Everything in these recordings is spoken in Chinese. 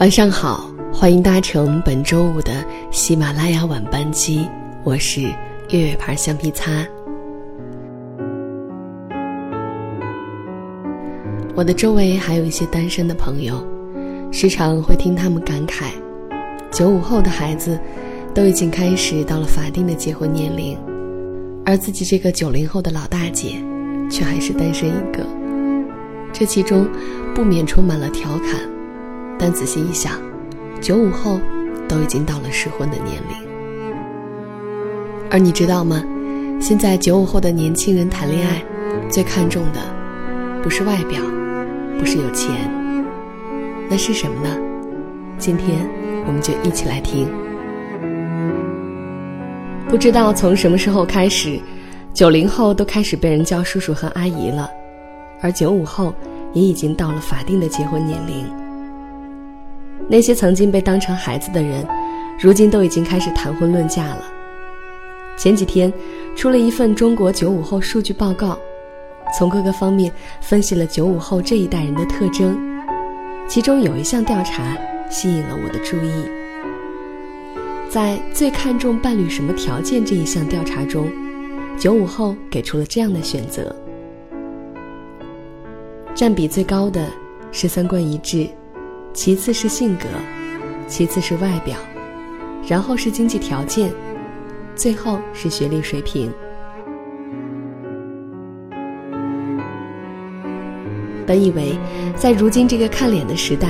晚上好，欢迎搭乘本周五的喜马拉雅晚班机，我是月月牌橡皮擦。我的周围还有一些单身的朋友，时常会听他们感慨：九五后的孩子都已经开始到了法定的结婚年龄，而自己这个九零后的老大姐，却还是单身一个。这其中不免充满了调侃，但仔细一想，九五后都已经到了适婚的年龄。而你知道吗？现在九五后的年轻人谈恋爱，最看重的不是外表。不是有钱，那是什么呢？今天我们就一起来听。不知道从什么时候开始，九零后都开始被人叫叔叔和阿姨了，而九五后也已经到了法定的结婚年龄。那些曾经被当成孩子的人，如今都已经开始谈婚论嫁了。前几天，出了一份中国九五后数据报告。从各个方面分析了九五后这一代人的特征，其中有一项调查吸引了我的注意。在最看重伴侣什么条件这一项调查中，九五后给出了这样的选择：占比最高的是三观一致，其次是性格，其次是外表，然后是经济条件，最后是学历水平。本以为，在如今这个看脸的时代，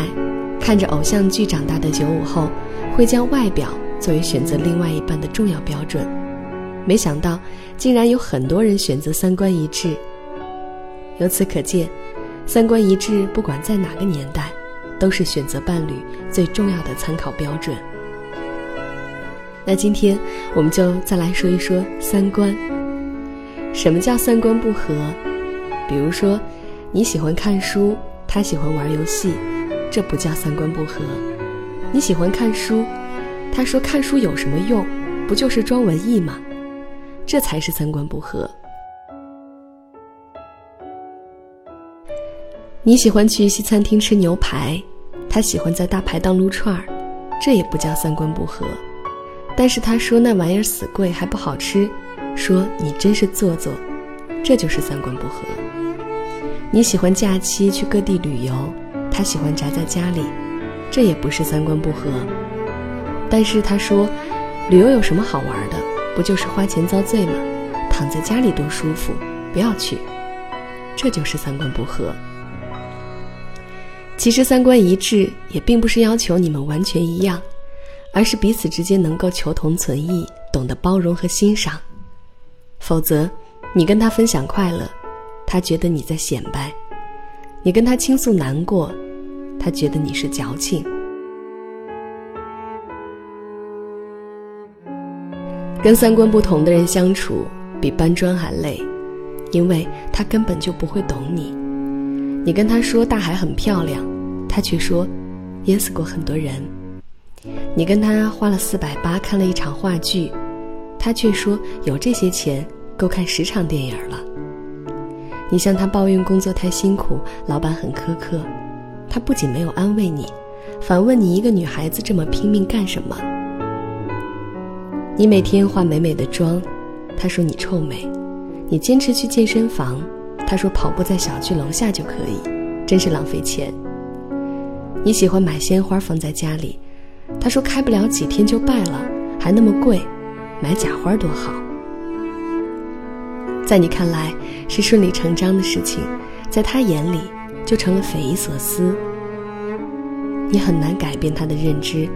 看着偶像剧长大的九五后，会将外表作为选择另外一半的重要标准，没想到，竟然有很多人选择三观一致。由此可见，三观一致不管在哪个年代，都是选择伴侣最重要的参考标准。那今天，我们就再来说一说三观。什么叫三观不合？比如说。你喜欢看书，他喜欢玩游戏，这不叫三观不合。你喜欢看书，他说看书有什么用？不就是装文艺吗？这才是三观不合。你喜欢去西餐厅吃牛排，他喜欢在大排档撸串儿，这也不叫三观不合。但是他说那玩意儿死贵还不好吃，说你真是做作，这就是三观不合。你喜欢假期去各地旅游，他喜欢宅在家里，这也不是三观不合。但是他说，旅游有什么好玩的？不就是花钱遭罪吗？躺在家里多舒服，不要去，这就是三观不合。其实三观一致也并不是要求你们完全一样，而是彼此之间能够求同存异，懂得包容和欣赏。否则，你跟他分享快乐。他觉得你在显摆，你跟他倾诉难过，他觉得你是矫情。跟三观不同的人相处比搬砖还累，因为他根本就不会懂你。你跟他说大海很漂亮，他却说淹死过很多人。你跟他花了四百八看了一场话剧，他却说有这些钱够看十场电影了。你向他抱怨工作太辛苦，老板很苛刻，他不仅没有安慰你，反问你一个女孩子这么拼命干什么？你每天化美美的妆，他说你臭美；你坚持去健身房，他说跑步在小区楼下就可以，真是浪费钱。你喜欢买鲜花放在家里，他说开不了几天就败了，还那么贵，买假花多好。在你看来是顺理成章的事情，在他眼里就成了匪夷所思。你很难改变他的认知，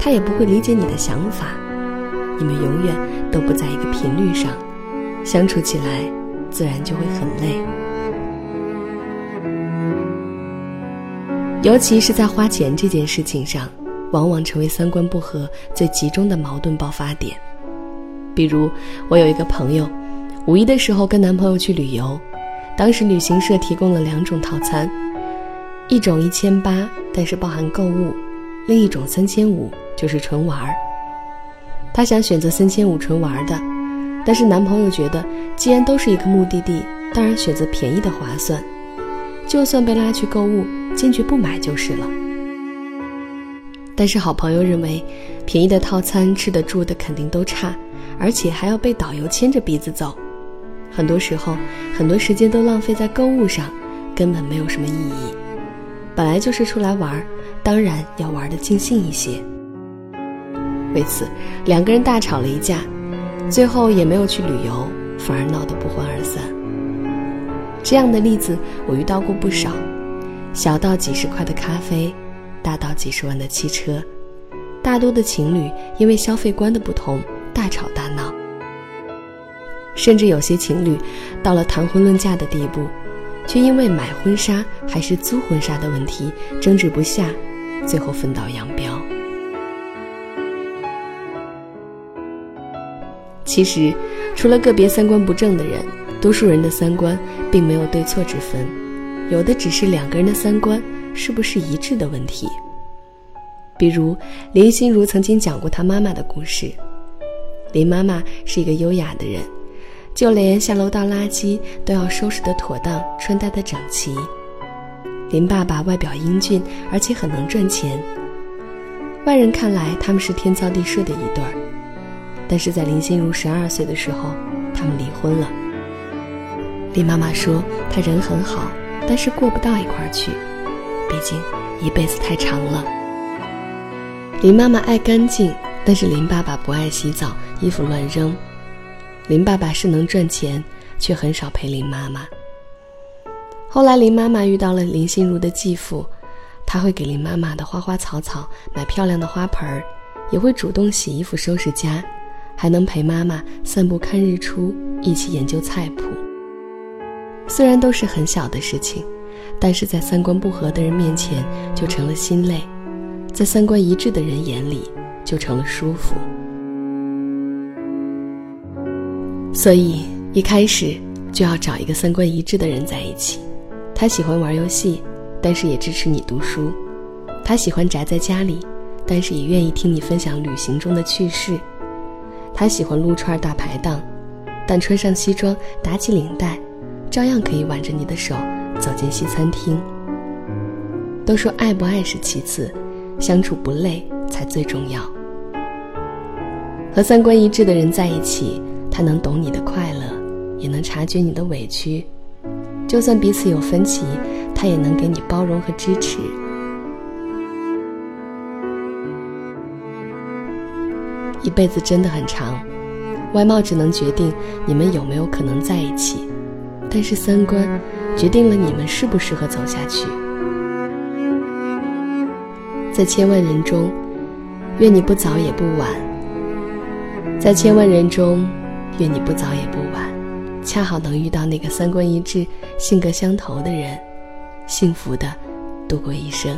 他也不会理解你的想法，你们永远都不在一个频率上，相处起来自然就会很累。尤其是在花钱这件事情上，往往成为三观不合最集中的矛盾爆发点。比如，我有一个朋友。五一的时候跟男朋友去旅游，当时旅行社提供了两种套餐，一种一千八，但是包含购物；另一种三千五，就是纯玩儿。她想选择三千五纯玩的，但是男朋友觉得既然都是一个目的地，当然选择便宜的划算，就算被拉去购物，坚决不买就是了。但是好朋友认为，便宜的套餐吃的住的肯定都差，而且还要被导游牵着鼻子走，很多时候很多时间都浪费在购物上，根本没有什么意义。本来就是出来玩，当然要玩的尽兴一些。为此，两个人大吵了一架，最后也没有去旅游，反而闹得不欢而散。这样的例子我遇到过不少，小到几十块的咖啡，大到几十万的汽车，大多的情侣因为消费观的不同大吵大闹，甚至有些情侣到了谈婚论嫁的地步。却因为买婚纱还是租婚纱的问题争执不下，最后分道扬镳。其实，除了个别三观不正的人，多数人的三观并没有对错之分，有的只是两个人的三观是不是一致的问题。比如林心如曾经讲过她妈妈的故事，林妈妈是一个优雅的人。就连下楼倒垃圾都要收拾得妥当，穿戴得整齐。林爸爸外表英俊，而且很能赚钱。外人看来他们是天造地设的一对儿，但是在林心如十二岁的时候，他们离婚了。林妈妈说他人很好，但是过不到一块儿去，毕竟一辈子太长了。林妈妈爱干净，但是林爸爸不爱洗澡，衣服乱扔。林爸爸是能赚钱，却很少陪林妈妈。后来林妈妈遇到了林心如的继父，他会给林妈妈的花花草草买漂亮的花盆儿，也会主动洗衣服、收拾家，还能陪妈妈散步看日出，一起研究菜谱。虽然都是很小的事情，但是在三观不合的人面前就成了心累，在三观一致的人眼里就成了舒服。所以一开始就要找一个三观一致的人在一起。他喜欢玩游戏，但是也支持你读书；他喜欢宅在家里，但是也愿意听你分享旅行中的趣事；他喜欢撸串大排档，但穿上西装打起领带，照样可以挽着你的手走进西餐厅。都说爱不爱是其次，相处不累才最重要。和三观一致的人在一起。他能懂你的快乐，也能察觉你的委屈，就算彼此有分歧，他也能给你包容和支持。一辈子真的很长，外貌只能决定你们有没有可能在一起，但是三观决定了你们适不适合走下去。在千万人中，愿你不早也不晚。在千万人中。愿你不早也不晚，恰好能遇到那个三观一致、性格相投的人，幸福的度过一生。